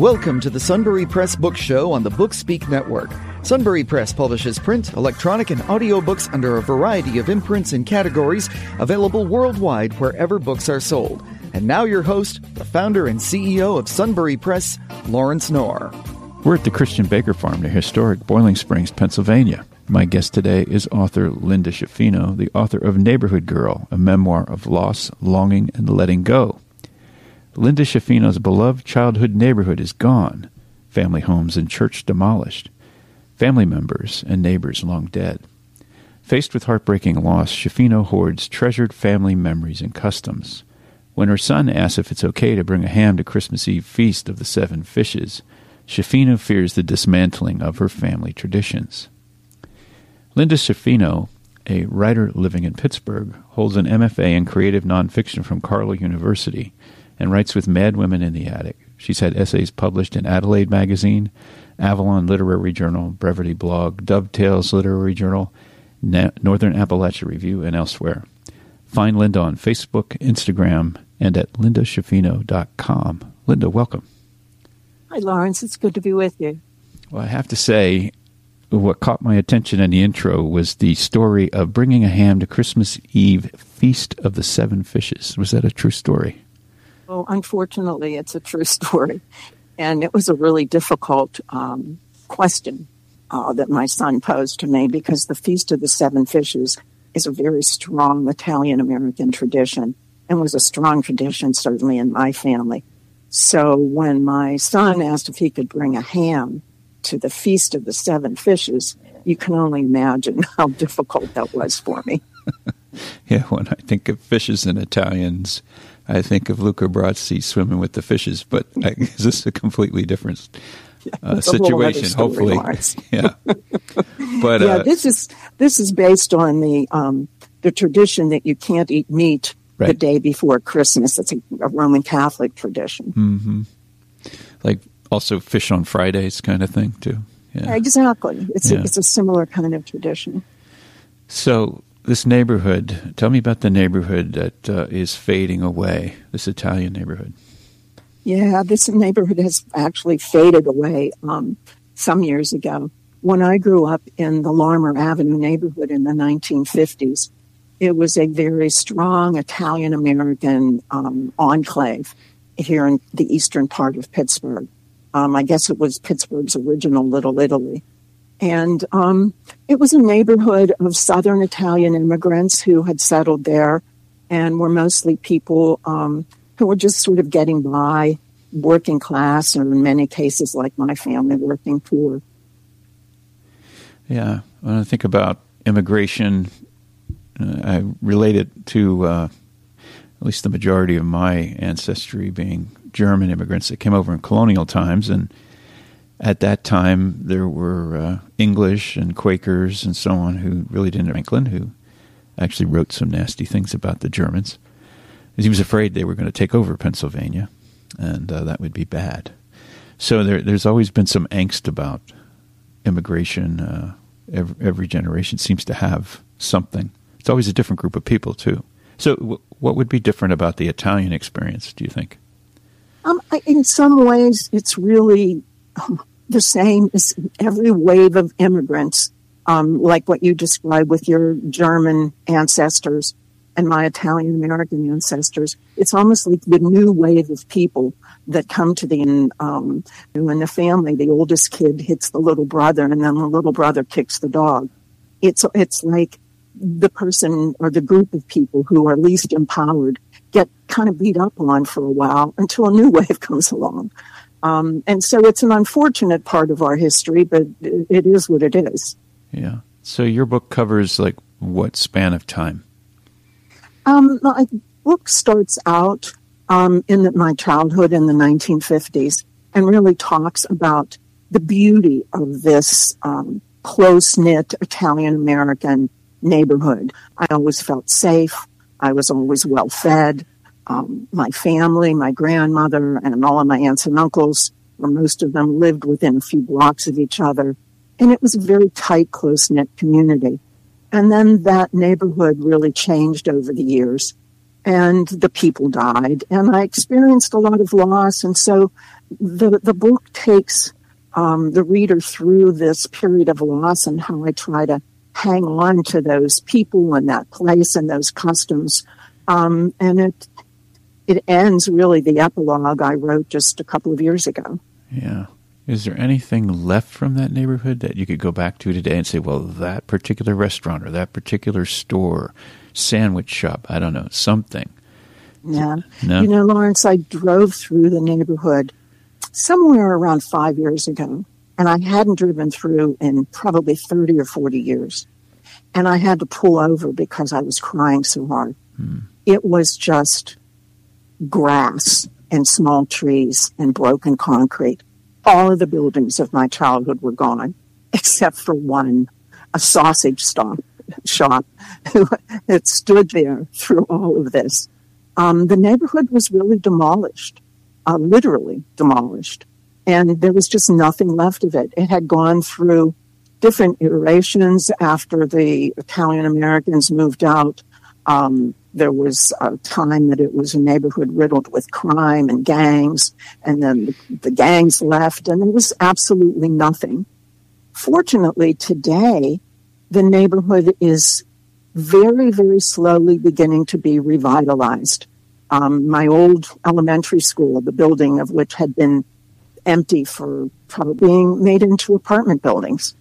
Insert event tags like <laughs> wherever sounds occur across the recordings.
Welcome to the Sunbury Press Book Show on the Bookspeak Network. Sunbury Press publishes print, electronic, and audiobooks under a variety of imprints and categories available worldwide wherever books are sold. And now, your host, the founder and CEO of Sunbury Press, Lawrence Knorr. We're at the Christian Baker Farm near historic Boiling Springs, Pennsylvania. My guest today is author Linda Schifino, the author of Neighborhood Girl, a memoir of loss, longing, and letting go. Linda Schifino's beloved childhood neighborhood is gone, family homes and church demolished, family members and neighbors long dead. Faced with heartbreaking loss, Schifino hoards treasured family memories and customs. When her son asks if it's okay to bring a ham to Christmas Eve feast of the seven fishes, Schifino fears the dismantling of her family traditions. Linda Schifino, a writer living in Pittsburgh, holds an MFA in creative nonfiction from Carlow University and writes with Mad Women in the Attic. She's had essays published in Adelaide Magazine, Avalon Literary Journal, Brevity Blog, Dovetails Literary Journal, Na- Northern Appalachia Review, and elsewhere. Find Linda on Facebook, Instagram, and at lindaschifino.com. Linda, welcome. Hi, Lawrence. It's good to be with you. Well, I have to say, what caught my attention in the intro was the story of bringing a ham to Christmas Eve feast of the seven fishes. Was that a true story? Well, unfortunately, it's a true <laughs> story. And it was a really difficult um, question uh, that my son posed to me because the Feast of the Seven Fishes is a very strong Italian American tradition and was a strong tradition, certainly in my family. So when my son asked if he could bring a ham to the Feast of the Seven Fishes, you can only imagine <laughs> how difficult that was for me. <laughs> yeah, when I think of fishes and Italians, I think of Luca Brasi swimming with the fishes, but I, <laughs> is this a completely different uh, situation? Hopefully, <laughs> yeah. But yeah, uh, this is this is based on the um, the tradition that you can't eat meat right. the day before Christmas. It's a, a Roman Catholic tradition. Mm-hmm. Like also fish on Fridays, kind of thing too. Yeah. Exactly. It's yeah. a, it's a similar kind of tradition. So this neighborhood. Tell me about the neighborhood that uh, is fading away. This Italian neighborhood. Yeah, this neighborhood has actually faded away um, some years ago. When I grew up in the Larimer Avenue neighborhood in the 1950s, it was a very strong Italian American um, enclave here in the eastern part of Pittsburgh. Um, I guess it was Pittsburgh's original Little Italy. And um, it was a neighborhood of Southern Italian immigrants who had settled there and were mostly people um, who were just sort of getting by, working class, or in many cases, like my family, working poor. Yeah, when I think about immigration, uh, I relate it to uh, at least the majority of my ancestry being German immigrants that came over in colonial times and at that time, there were uh, English and Quakers and so on who really didn't. Franklin, who actually wrote some nasty things about the Germans, he was afraid they were going to take over Pennsylvania, and uh, that would be bad. So there, there's always been some angst about immigration. Uh, every, every, generation seems to have something. It's always a different group of people too. So, w- what would be different about the Italian experience? Do you think? Um, in some ways, it's really um, the same as every wave of immigrants, um, like what you described with your German ancestors and my Italian American ancestors. It's almost like the new wave of people that come to the um, in the family. The oldest kid hits the little brother, and then the little brother kicks the dog. It's it's like the person or the group of people who are least empowered get kind of beat up on for a while until a new <laughs> wave comes along. Um, and so it's an unfortunate part of our history, but it is what it is. Yeah. So your book covers like what span of time? Um, my book starts out um, in the, my childhood in the 1950s and really talks about the beauty of this um, close knit Italian American neighborhood. I always felt safe. I was always well fed um, my family, my grandmother, and all of my aunts and uncles, or most of them lived within a few blocks of each other. And it was a very tight, close knit community. And then that neighborhood really changed over the years and the people died and I experienced a lot of loss. And so the the book takes um, the reader through this period of loss and how I try to hang on to those people and that place and those customs. Um, and it it ends really the epilogue I wrote just a couple of years ago. Yeah. Is there anything left from that neighborhood that you could go back to today and say, well, that particular restaurant or that particular store, sandwich shop, I don't know, something? Yeah. No? You know, Lawrence, I drove through the neighborhood somewhere around five years ago, and I hadn't driven through in probably 30 or 40 years. And I had to pull over because I was crying so hard. Hmm. It was just grass and small trees and broken concrete. All of the buildings of my childhood were gone, <laughs> except for one, a sausage stop, shop <laughs> that stood there through all of this. Um, the neighborhood was really demolished uh, literally demolished. And there was just nothing left of it. It had gone through different iterations after the Italian Americans moved out. Um, there was a time that it was a neighborhood riddled with crime and gangs, and then the, the gangs left, and there was absolutely nothing. Fortunately, today, the neighborhood is very, very slowly beginning to be revitalized um, my old elementary school, the building of which had been empty for probably being made into apartment buildings.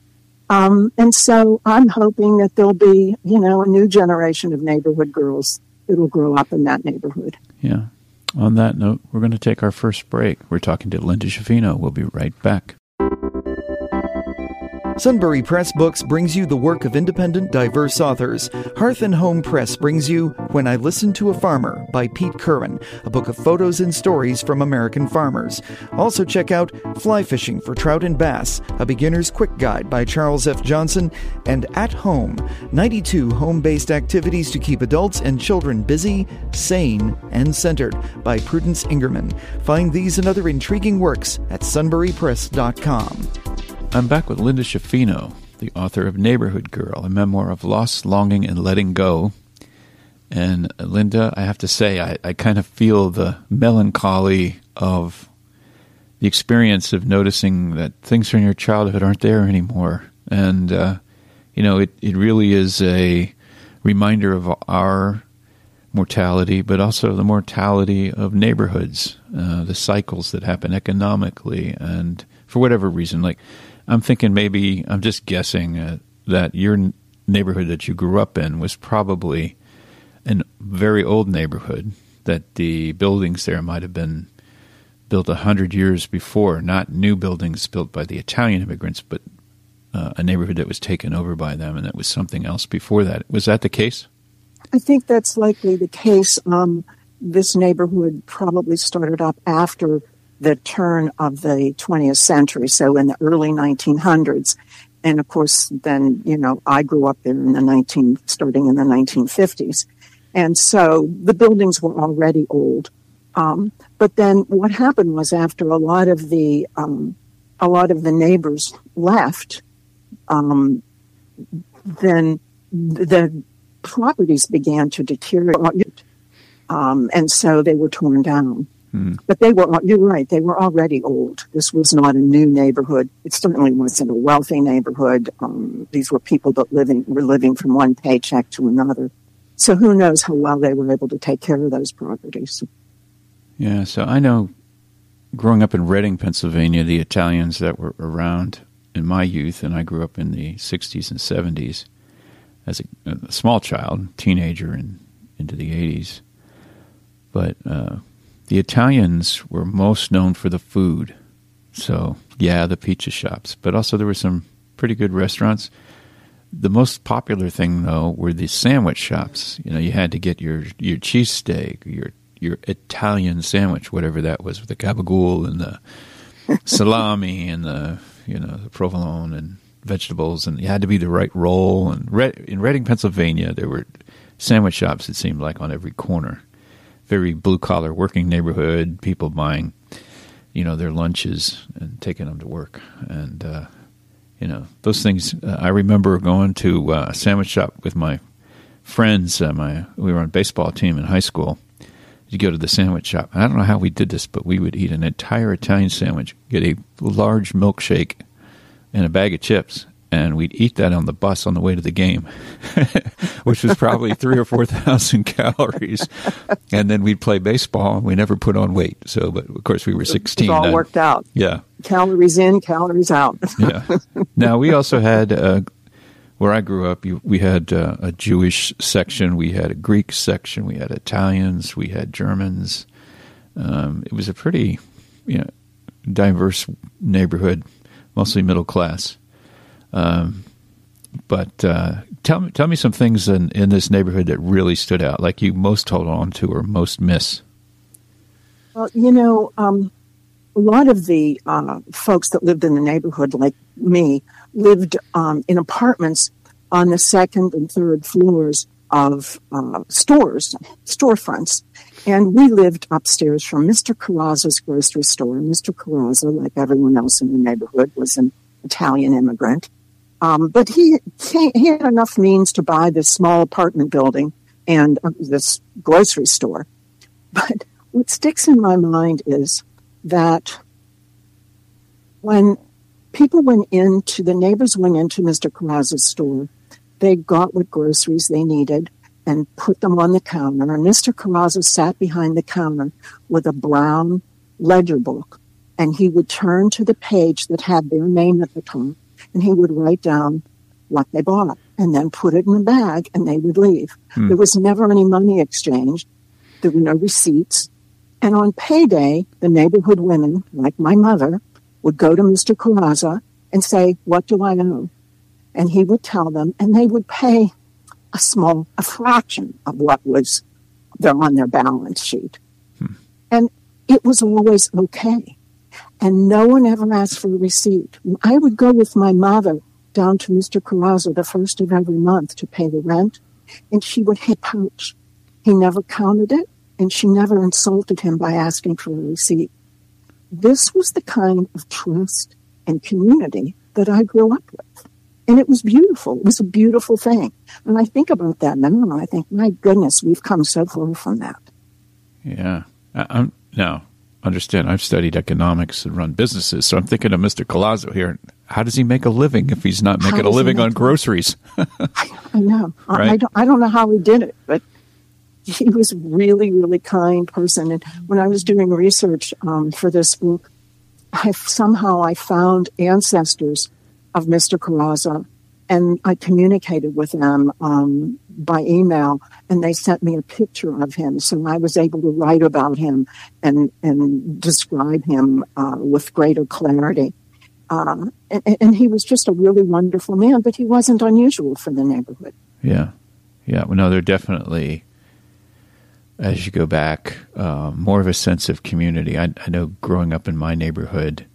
Um, and so I'm hoping that there'll be, you know, a new generation of neighborhood girls that'll grow up in that neighborhood. Yeah. On that note, we're going to take our first break. We're talking to Linda Schifino. We'll be right back. Sunbury Press Books brings you the work of independent, diverse authors. Hearth and Home Press brings you When I Listen to a Farmer by Pete Curran, a book of photos and stories from American farmers. Also, check out Fly Fishing for Trout and Bass, a beginner's quick guide by Charles F. Johnson, and At Home 92 home based activities to keep adults and children busy, sane, and centered by Prudence Ingerman. Find these and other intriguing works at sunburypress.com. I'm back with Linda Schifino, the author of Neighborhood Girl, a memoir of loss, longing, and letting go. And uh, Linda, I have to say, I, I kind of feel the melancholy of the experience of noticing that things from your childhood aren't there anymore. And, uh, you know, it, it really is a reminder of our mortality, but also the mortality of neighborhoods, uh, the cycles that happen economically, and for whatever reason, like I'm thinking maybe I'm just guessing uh, that your neighborhood that you grew up in was probably a very old neighborhood. That the buildings there might have been built a hundred years before, not new buildings built by the Italian immigrants, but uh, a neighborhood that was taken over by them, and that was something else before that. Was that the case? I think that's likely the case. Um, this neighborhood probably started up after the turn of the 20th century, so in the early 1900s. And of course, then, you know, I grew up there in the 19, starting in the 1950s. And so the buildings were already old. Um, but then what happened was after a lot of the, um, a lot of the neighbors left, um, then the properties began to deteriorate. Um, and so they were torn down. Hmm. But they were, you're right, they were already old. This was not a new neighborhood. It certainly wasn't a wealthy neighborhood. Um, these were people that living, were living from one paycheck to another. So who knows how well they were able to take care of those properties. Yeah, so I know growing up in Reading, Pennsylvania, the Italians that were around in my youth, and I grew up in the 60s and 70s as a, a small child, teenager, and into the 80s. But uh, the Italians were most known for the food. So, yeah, the pizza shops, but also there were some pretty good restaurants. The most popular thing, though, were the sandwich shops. You know, you had to get your your cheesesteak, your your Italian sandwich, whatever that was, with the gabagool and the <laughs> salami and the you know the provolone and vegetables, and it had to be the right roll. And in Reading, Pennsylvania, there were sandwich shops. It seemed like on every corner very blue collar working neighborhood, people buying, you know, their lunches and taking them to work. And, uh, you know, those things. Uh, I remember going to uh, a sandwich shop with my friends. Uh, my we were on a baseball team in high school, you go to the sandwich shop. I don't know how we did this, but we would eat an entire Italian sandwich, get a large milkshake, and a bag of chips, and we'd eat that on the bus on the way to the game, <laughs> which was probably three or four thousand <laughs> calories. And then we'd play baseball, and we never put on weight. So, but of course, we were sixteen. It all worked out. Yeah, calories in, calories out. <laughs> yeah. Now we also had. Uh, where I grew up, we had uh, a Jewish section, we had a Greek section, we had Italians, we had Germans. Um, it was a pretty, you know, diverse neighborhood, mostly middle class. Um, but uh, tell me, tell me some things in, in this neighborhood that really stood out, like you most hold on to or most miss. Well, you know, um, a lot of the uh, folks that lived in the neighborhood, like me, lived um, in apartments on the second and third floors of uh, stores, storefronts. And we lived upstairs from Mr. Carrazza's grocery store. Mr. Carrazza, like everyone else in the neighborhood, was an Italian immigrant. Um, but he, he had enough means to buy this small apartment building and uh, this grocery store. But what sticks in my mind is that when people went into the neighbors went into Mr. Carrazza's store, they got what groceries they needed and put them on the counter. And Mr. Carrazza sat behind the counter with a brown ledger book, and he would turn to the page that had their name at the top and he would write down what they bought and then put it in a bag and they would leave. Hmm. There was never any money exchanged. There were no receipts. And on payday, the neighborhood women, like my mother, would go to Mr. Carrazza and say, what do I owe? And he would tell them and they would pay a small, a fraction of what was there on their balance sheet. Hmm. And it was always okay and no one ever asked for a receipt. I would go with my mother down to Mr. Carrazza the first of every month to pay the rent, and she would hit pouch. He never counted it, and she never insulted him by asking for a receipt. This was the kind of trust and community that I grew up with. And it was beautiful. It was a beautiful thing. And I think about that now, and I think, my goodness, we've come so far from that. Yeah. I'm, now, understand I've studied economics and run businesses, so I'm thinking of Mr. Colazzo here. How does he make a living if he's not making a living on groceries? <laughs> I, I, know. Right? I, don't, I don't know how he did it, but he was a really, really kind person. And when I was doing research um, for this book, I somehow I found ancestors of Mr. Carrazza and I communicated with them um, by email, and they sent me a picture of him, so I was able to write about him and and describe him uh, with greater clarity. Uh, and, and, he was just a really wonderful man, but he wasn't unusual for the neighborhood. Yeah, yeah. Well, no, they're definitely. As you go back, uh, more of a sense of community. I, I know growing up in my neighborhood,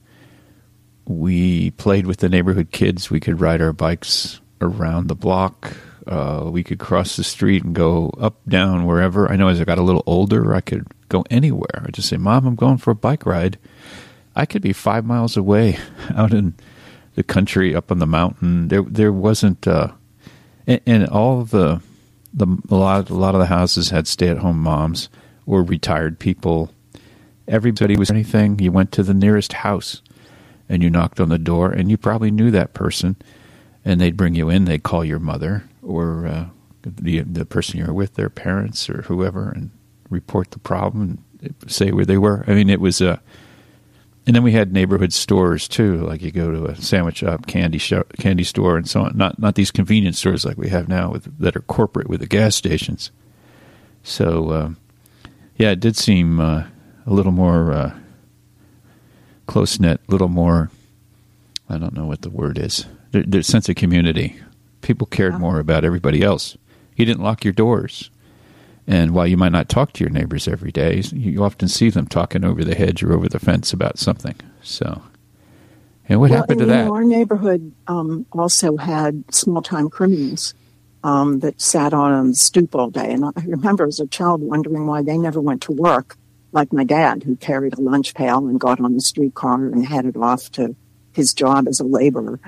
we played with the neighborhood kids. We could ride our bikes around the block. Uh, we could cross the street and go up, down, wherever. I know as I got a little older, I could go anywhere. I just say, "Mom, I'm going for a bike ride." I could be five miles away, <laughs> out in the country, up on the mountain. There, there wasn't, uh, and, and all the, the a lot, a lot of the houses had stay-at-home moms or retired people. Everybody was anything. You went to the nearest house and you knocked on the door, and you probably knew that person, and they'd bring you in. They'd call your mother or uh, the the person you're with, their parents or whoever, and report the problem and say where they were. I mean, it was a. Uh, and then we had neighborhood stores too, like you go to a sandwich shop, candy shop, candy store, and so on. Not not these convenience stores like we have now with that are corporate with the gas stations. So, uh, yeah, it did seem uh, a little more uh, close knit, little more. I don't know what the word is. There's sense of community. People cared more about everybody else. You didn't lock your doors. And while you might not talk to your neighbors every day, you often see them talking over the hedge or over the fence about something. So, and what well, happened and, to that? Know, our neighborhood um, also had small time criminals um, that sat on the stoop all day. And I remember as a child wondering why they never went to work like my dad, who carried a lunch pail and got on the streetcar and headed off to his job as a laborer.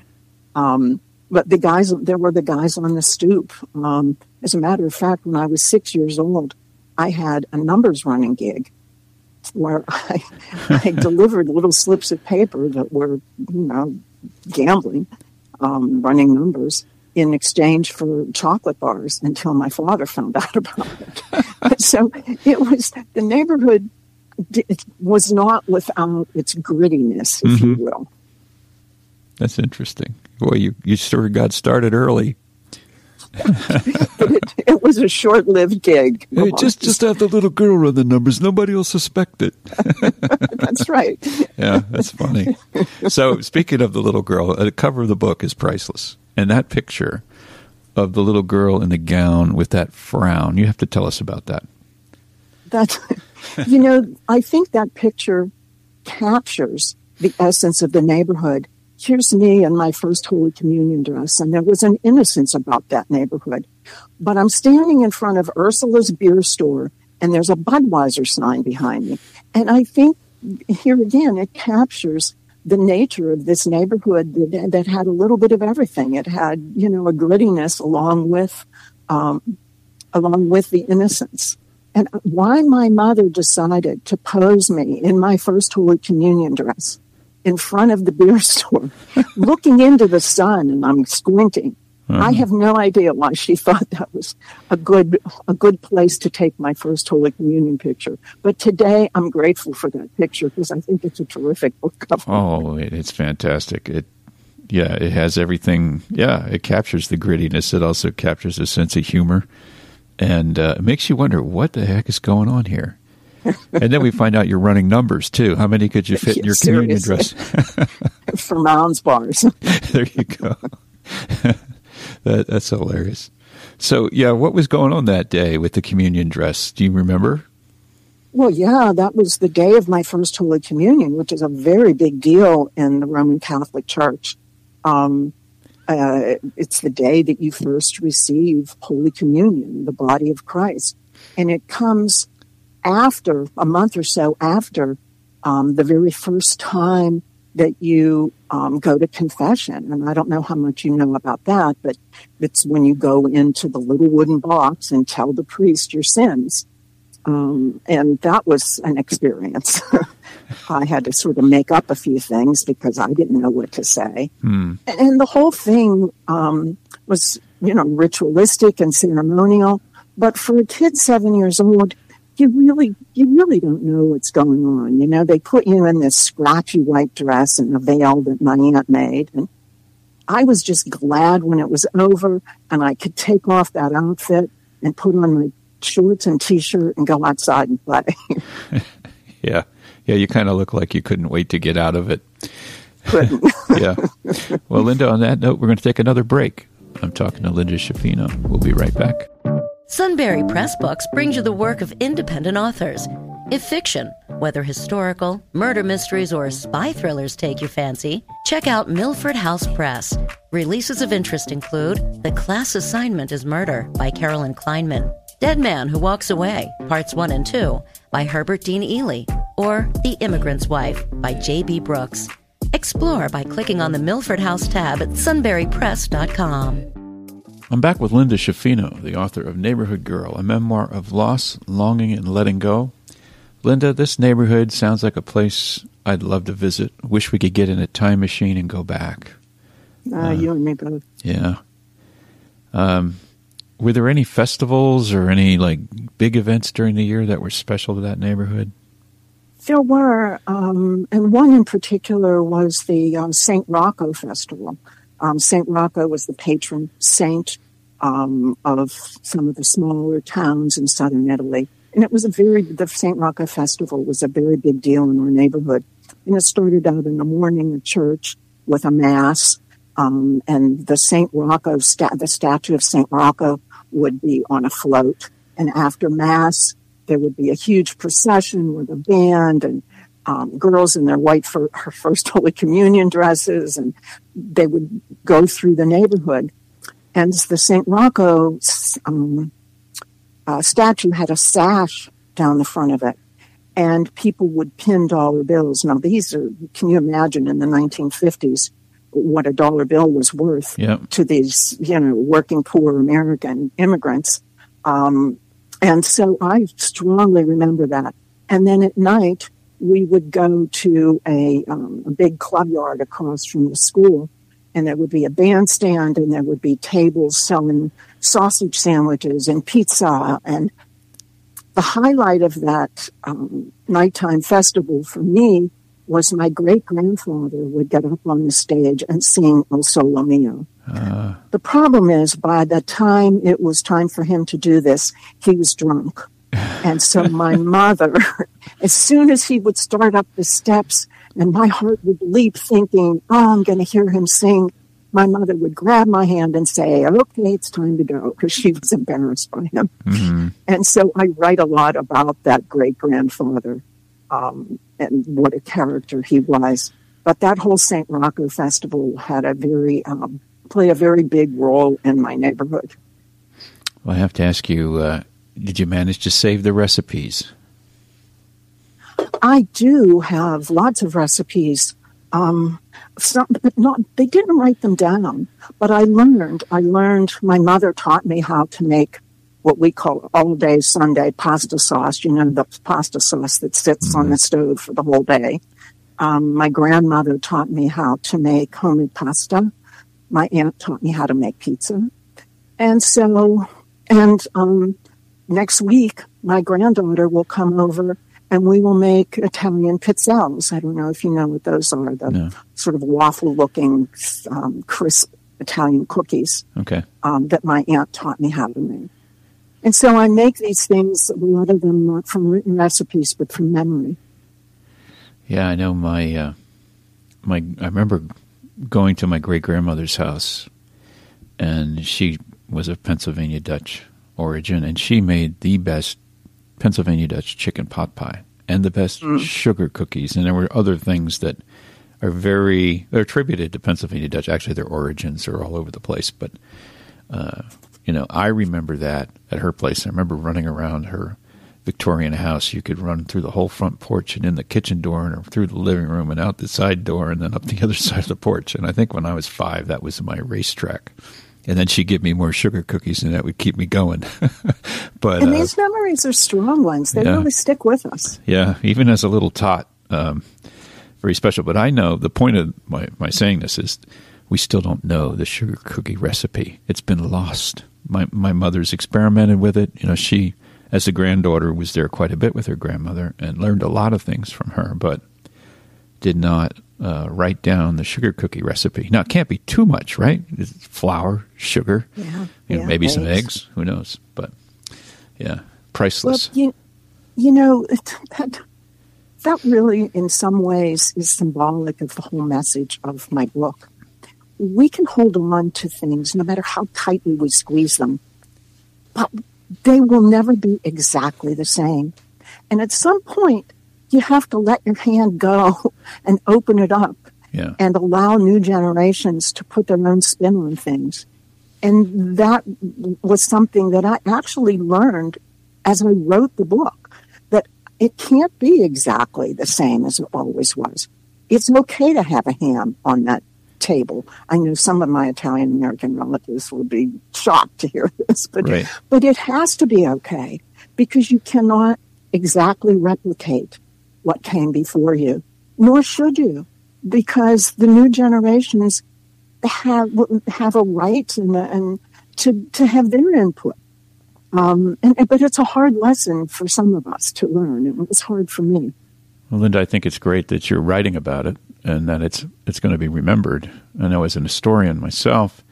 Um, but the guys, there were the guys on the stoop. Um, as a matter of fact, when I was six years old, I had a numbers running gig where <laughs> I, I <laughs> delivered little slips of paper that were, you know, gambling, um, running numbers in exchange for chocolate bars until my father found out about it. <laughs> so it was the neighborhood it was not without its grittiness, if mm-hmm. you will. That's interesting. Well, you you sort of got started early. it, <laughs> it, was a short-lived gig. Hey, just just have the little girl run the numbers. Nobody will suspect it. <laughs> that's right. <laughs> yeah, that's funny. So, speaking of the little girl, the cover of the book is priceless, and that picture of the little girl in the gown with that frown. You have to tell us about that. That's, <laughs> you know, I think that picture captures the essence of the neighborhood here's me in my first Holy Communion dress, and there was an innocence about that neighborhood. But I'm standing in front of Ursula's beer store, and there's a Budweiser sign behind me. And I think here again, it captures the nature of this neighborhood that, that had a little bit of everything. It had, you know, a grittiness along with, um, along with the innocence. And why my mother decided to pose me in my first Holy Communion dress in front of the beer <laughs> store, looking into the sun, and I'm squinting. Uh-huh. I have no idea why she <laughs> thought that was a good a good place to take my first Holy Communion picture. But today, I'm grateful for that picture because I think it's a terrific book cover. Oh, it's fantastic! It yeah, it has everything. Yeah, it captures the grittiness. It also captures a sense of humor, and uh, it makes you wonder what the heck is going on here and then we find out you're running numbers too. How many could you fit in your communion dress? <laughs> For Mounds bars. <laughs> there you go. <laughs> that, that's hilarious. So, yeah, what was going on that day with the communion dress? Do you remember? Well, yeah, that was the day of my first Holy Communion, which is a very big deal in the Roman Catholic Church. Um, uh, it's the day that you first receive Holy Communion, the body of Christ. And it comes after a month or so after um, the very first time that you um, go to confession. And I don't know how much you know about that, but it's when you go into the little wooden box and tell the priest your sins. Um, and that was an experience. <laughs> I had to sort of make up a few things because I didn't know what to say. Mm. And the whole thing um, was, you know, ritualistic and ceremonial. But for a kid seven years old, you really, you really don't know what's going on. You know, they put you in this scratchy white dress and a veil that my aunt made. And I was just glad when it was over and I could take off that outfit and put on my shorts and t-shirt and go outside and play. <laughs> yeah. Yeah. You kind of look like you couldn't wait to get out of it. Couldn't. <laughs> yeah. Well, Linda, on that note, we're going to take another break. I'm talking to Linda Schifino. We'll be right back. Sunbury Press Books brings you the work of independent authors. If fiction, whether historical, murder mysteries, or spy thrillers take your fancy, check out Milford House Press. Releases of interest include The Class Assignment is Murder by Carolyn Kleinman, Dead Man Who Walks Away, Parts 1 and 2 by Herbert Dean Ely, or The Immigrant's Wife by J.B. Brooks. Explore by clicking on the Milford House tab at sunburypress.com. I'm back with Linda Schifino, the author of Neighborhood Girl, a memoir of loss, longing, and letting go. Linda, this neighborhood sounds like a place I'd love to visit. Wish we could get in a time machine and go back. Uh, uh, you and me both. Yeah. Um, were there any festivals or any like big events during the year that were special to that neighborhood? There were, um, and one in particular was the um, St. Rocco Festival. Um, St. Rocco was the patron saint um, of some of the smaller towns in southern Italy. And it was a very, the St. Rocco Festival was a very big deal in our neighborhood. And it started out in the morning at church with a mass. Um, and the St. Rocco, sta- the statue of St. Rocco would be on a float. And after mass, there would be a huge procession with a band and um, girls in their white for her first <laughs> Holy Communion dresses, and they would go through the neighborhood. And the St. Rocco um, uh, statue had a sash down the front of it, and people would pin dollar bills. Now, these are, can you imagine in the 1950s what a dollar bill was worth yep. to these, you know, working poor American immigrants? Um, and so I strongly remember that. And then at night, we would go to a, um, a big club yard across from the school, and there would be a bandstand, and there would be tables selling sausage sandwiches and pizza. And the highlight of that um, nighttime festival for me was my great grandfather would get up on the stage and sing O Sole Mio. Uh. The problem is, by the time it was time for him to do this, he was drunk. and so <laughs> my mother, as soon as he would start up the steps, and my heart would leap thinking, oh, I'm going to hear him sing, my mother would grab my hand and say, okay, it's time to go, because she was embarrassed by him. Mm-hmm. And so I write a lot about that great grandfather um, and what a character he was. But that whole St. Rocco festival had a very um, play a very big role in my neighborhood. Well, I have to ask you: uh, Did you manage to save the recipes? I do have lots of recipes. Um, some, but not they didn't write them down. But I learned. I learned. My mother taught me how to make what we call all day Sunday pasta sauce. You know, the pasta sauce that sits mm-hmm. on the stove for the whole day. Um, my grandmother taught me how to make homemade pasta. My aunt taught me how to make pizza. And so, and um, next week, my granddaughter will come over and we will make Italian pizzelles. I don't know if you know what those are, the no. sort of waffle looking, um, crisp Italian cookies. Okay. Um, that my aunt taught me how to make. And so I make these things, a lot of them not from written recipes, but from memory. Yeah, I know my, uh, my, I remember going to my great grandmother's house, and she was of Pennsylvania Dutch origin, and she made the best Pennsylvania Dutch chicken pot pie and the best mm. sugar cookies. And there were other things that are very, they're attributed to Pennsylvania Dutch. Actually, their origins are all over the place, but uh, you know, I remember that at her place. I remember running around her Victorian house. You could run through the whole front porch and in the kitchen door and through the living room and out the side door and then up the <laughs> other side of the porch. And I think when I was five, that was my racetrack. And then she'd give me more sugar cookies, and that would keep me going. <laughs> but and these uh, memories are strong ones; they yeah, really stick with us. Yeah, even as a little tot, um, very special. But I know the point of my my saying this is we still don't know the sugar cookie recipe. It's been lost my my mother's experimented with it. You know, she as a granddaughter was there quite a bit with her grandmother and learned a lot of things from her, but did not uh, write down the sugar cookie recipe. Now it can't be too much, right? It's flour, sugar, yeah, you know, yeah, maybe eggs. some eggs. Who knows? But yeah, priceless. Well, you, you know that that really, in some ways, is symbolic of the whole message of my book we can hold on to things no matter how tightly we squeeze them, but they will never be exactly the same. And at some point, you have to let your hand go <laughs> and open it up yeah. and allow new generations to put their own spin on things. And that was something that I actually learned as I wrote the book that it can't be exactly the same as it always was. It's okay to have a ham on that table. I know some of my Italian American relatives will be shocked to hear <laughs> this, but right. but it has to be okay because you cannot exactly replicate what came before you, nor should you, because the new generations have have a right and, and to to have their input. Um, and, but it's a hard lesson for some of us to learn. It was hard for me. Well, Linda, I think it's great that you're writing about it and that it's it's going to be remembered. I know as an historian myself,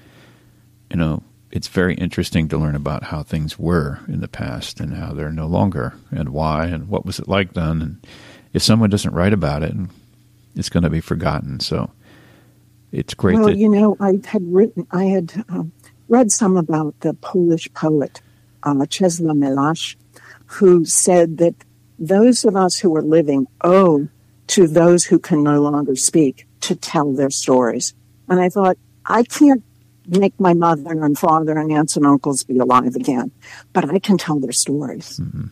you know, it's very interesting to learn about how things were in the past and how they're no longer and why and what was it like then. And if someone doesn't write about it, it's going to be forgotten. So it's great. Well, that, you know, I had written, I had um, read some about the Polish poet uh, Czesław Miłosz, who said that those of us who are living owe to those who can no longer speak to tell their stories. And I thought, I can't make my mother and father and aunts and uncles be alive again, but I can tell their stories. Mm-hmm.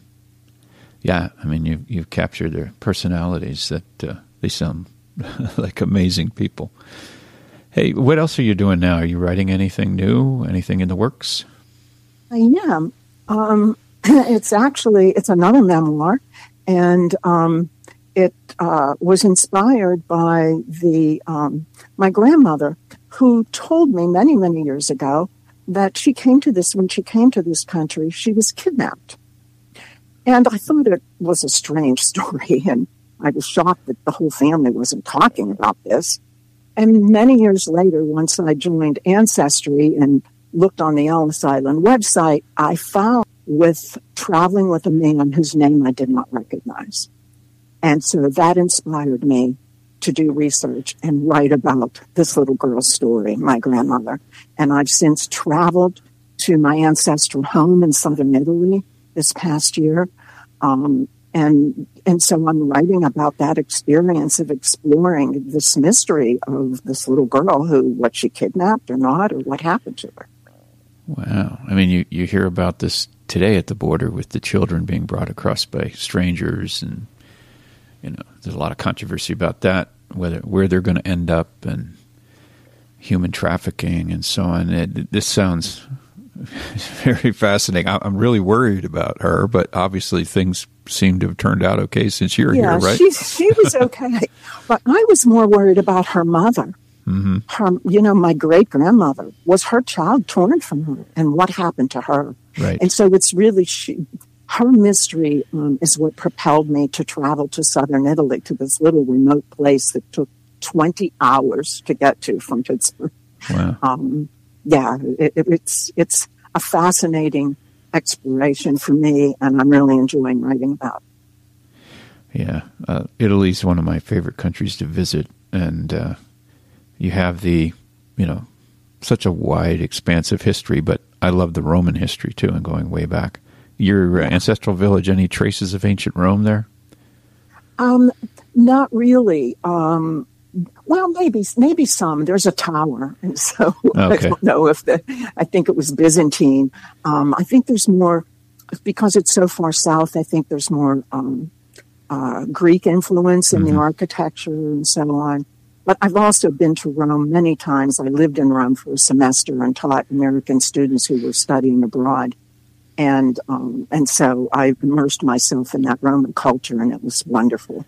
Yeah, I mean, you've, you've captured their personalities that uh, they sound <laughs> like amazing people. Hey, what else are you doing now? Are you writing anything new? Anything in the works? I am. Um, <clears throat> it's actually it's another memoir, and um, it uh, was inspired by the um, my grandmother, who told me many many years ago that she came to this when she came to this country, she was kidnapped, and I thought it was a strange <laughs> story, and I was shocked that the whole family wasn't talking about this. And many years later, once I joined Ancestry and looked on the Ellis Island website, I found with traveling with a man whose name I did not recognize. And so that inspired me to do research and write about this little girl's story, my grandmother. And I've since traveled to my ancestral home in southern Italy this past year. Um, and and so I'm writing about that experience of exploring this mystery of this little girl who, what she kidnapped or not, or what happened to her. Wow. I mean, you, you hear about this today at the border with the children being brought across by strangers, and you know, there's a lot of controversy about that, whether where they're going to end up, and human trafficking and so on. It, this sounds <laughs> very fascinating. I'm really worried about her, but obviously things seem to have turned out okay since you're yeah, here, right? She, she was okay. <laughs> but I was more worried about her mother. Mm-hmm. Her, you know, my great grandmother was her child torn from her, and what happened to her? Right. And so it's really she, her mystery um, is what propelled me to travel to southern Italy to this little remote place that took 20 hours to get to from Pittsburgh. Wow. Um, yeah, it, it, it's it's a fascinating exploration for me, and I'm really enjoying writing about. Yeah, uh, Italy's one of my favorite countries to visit, and uh, you have the, you know, such a wide, expansive history. But I love the Roman history too, and going way back. Your ancestral village, any traces of ancient Rome there? Um, not really. Um, well, maybe maybe some. There's a tower, and <laughs> so okay. I don't know if the. I think it was Byzantine. Um, I think there's more because it's so far south. I think there's more um, uh, Greek influence in mm-hmm. the architecture and so on. But I've also been to Rome many times. I lived in Rome for a semester and taught American students who were studying abroad, and um, and so I immersed myself in that Roman culture, and it was wonderful.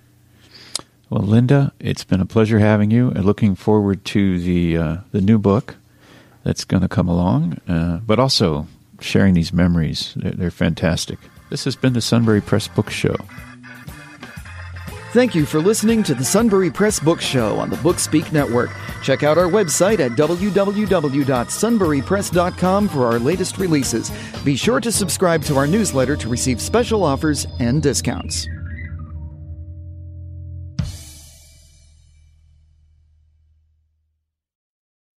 Well, Linda, it's been a pleasure having you, and looking forward to the uh, the new book that's going to come along, uh, but also sharing these memories. They're, they're fantastic. This has been the Sunbury Press Book Show. Thank you for listening to the Sunbury Press Book Show on the Bookspeak Network. Check out our website at www.sunburypress.com for our latest releases. Be sure to subscribe to our newsletter to receive special offers and discounts.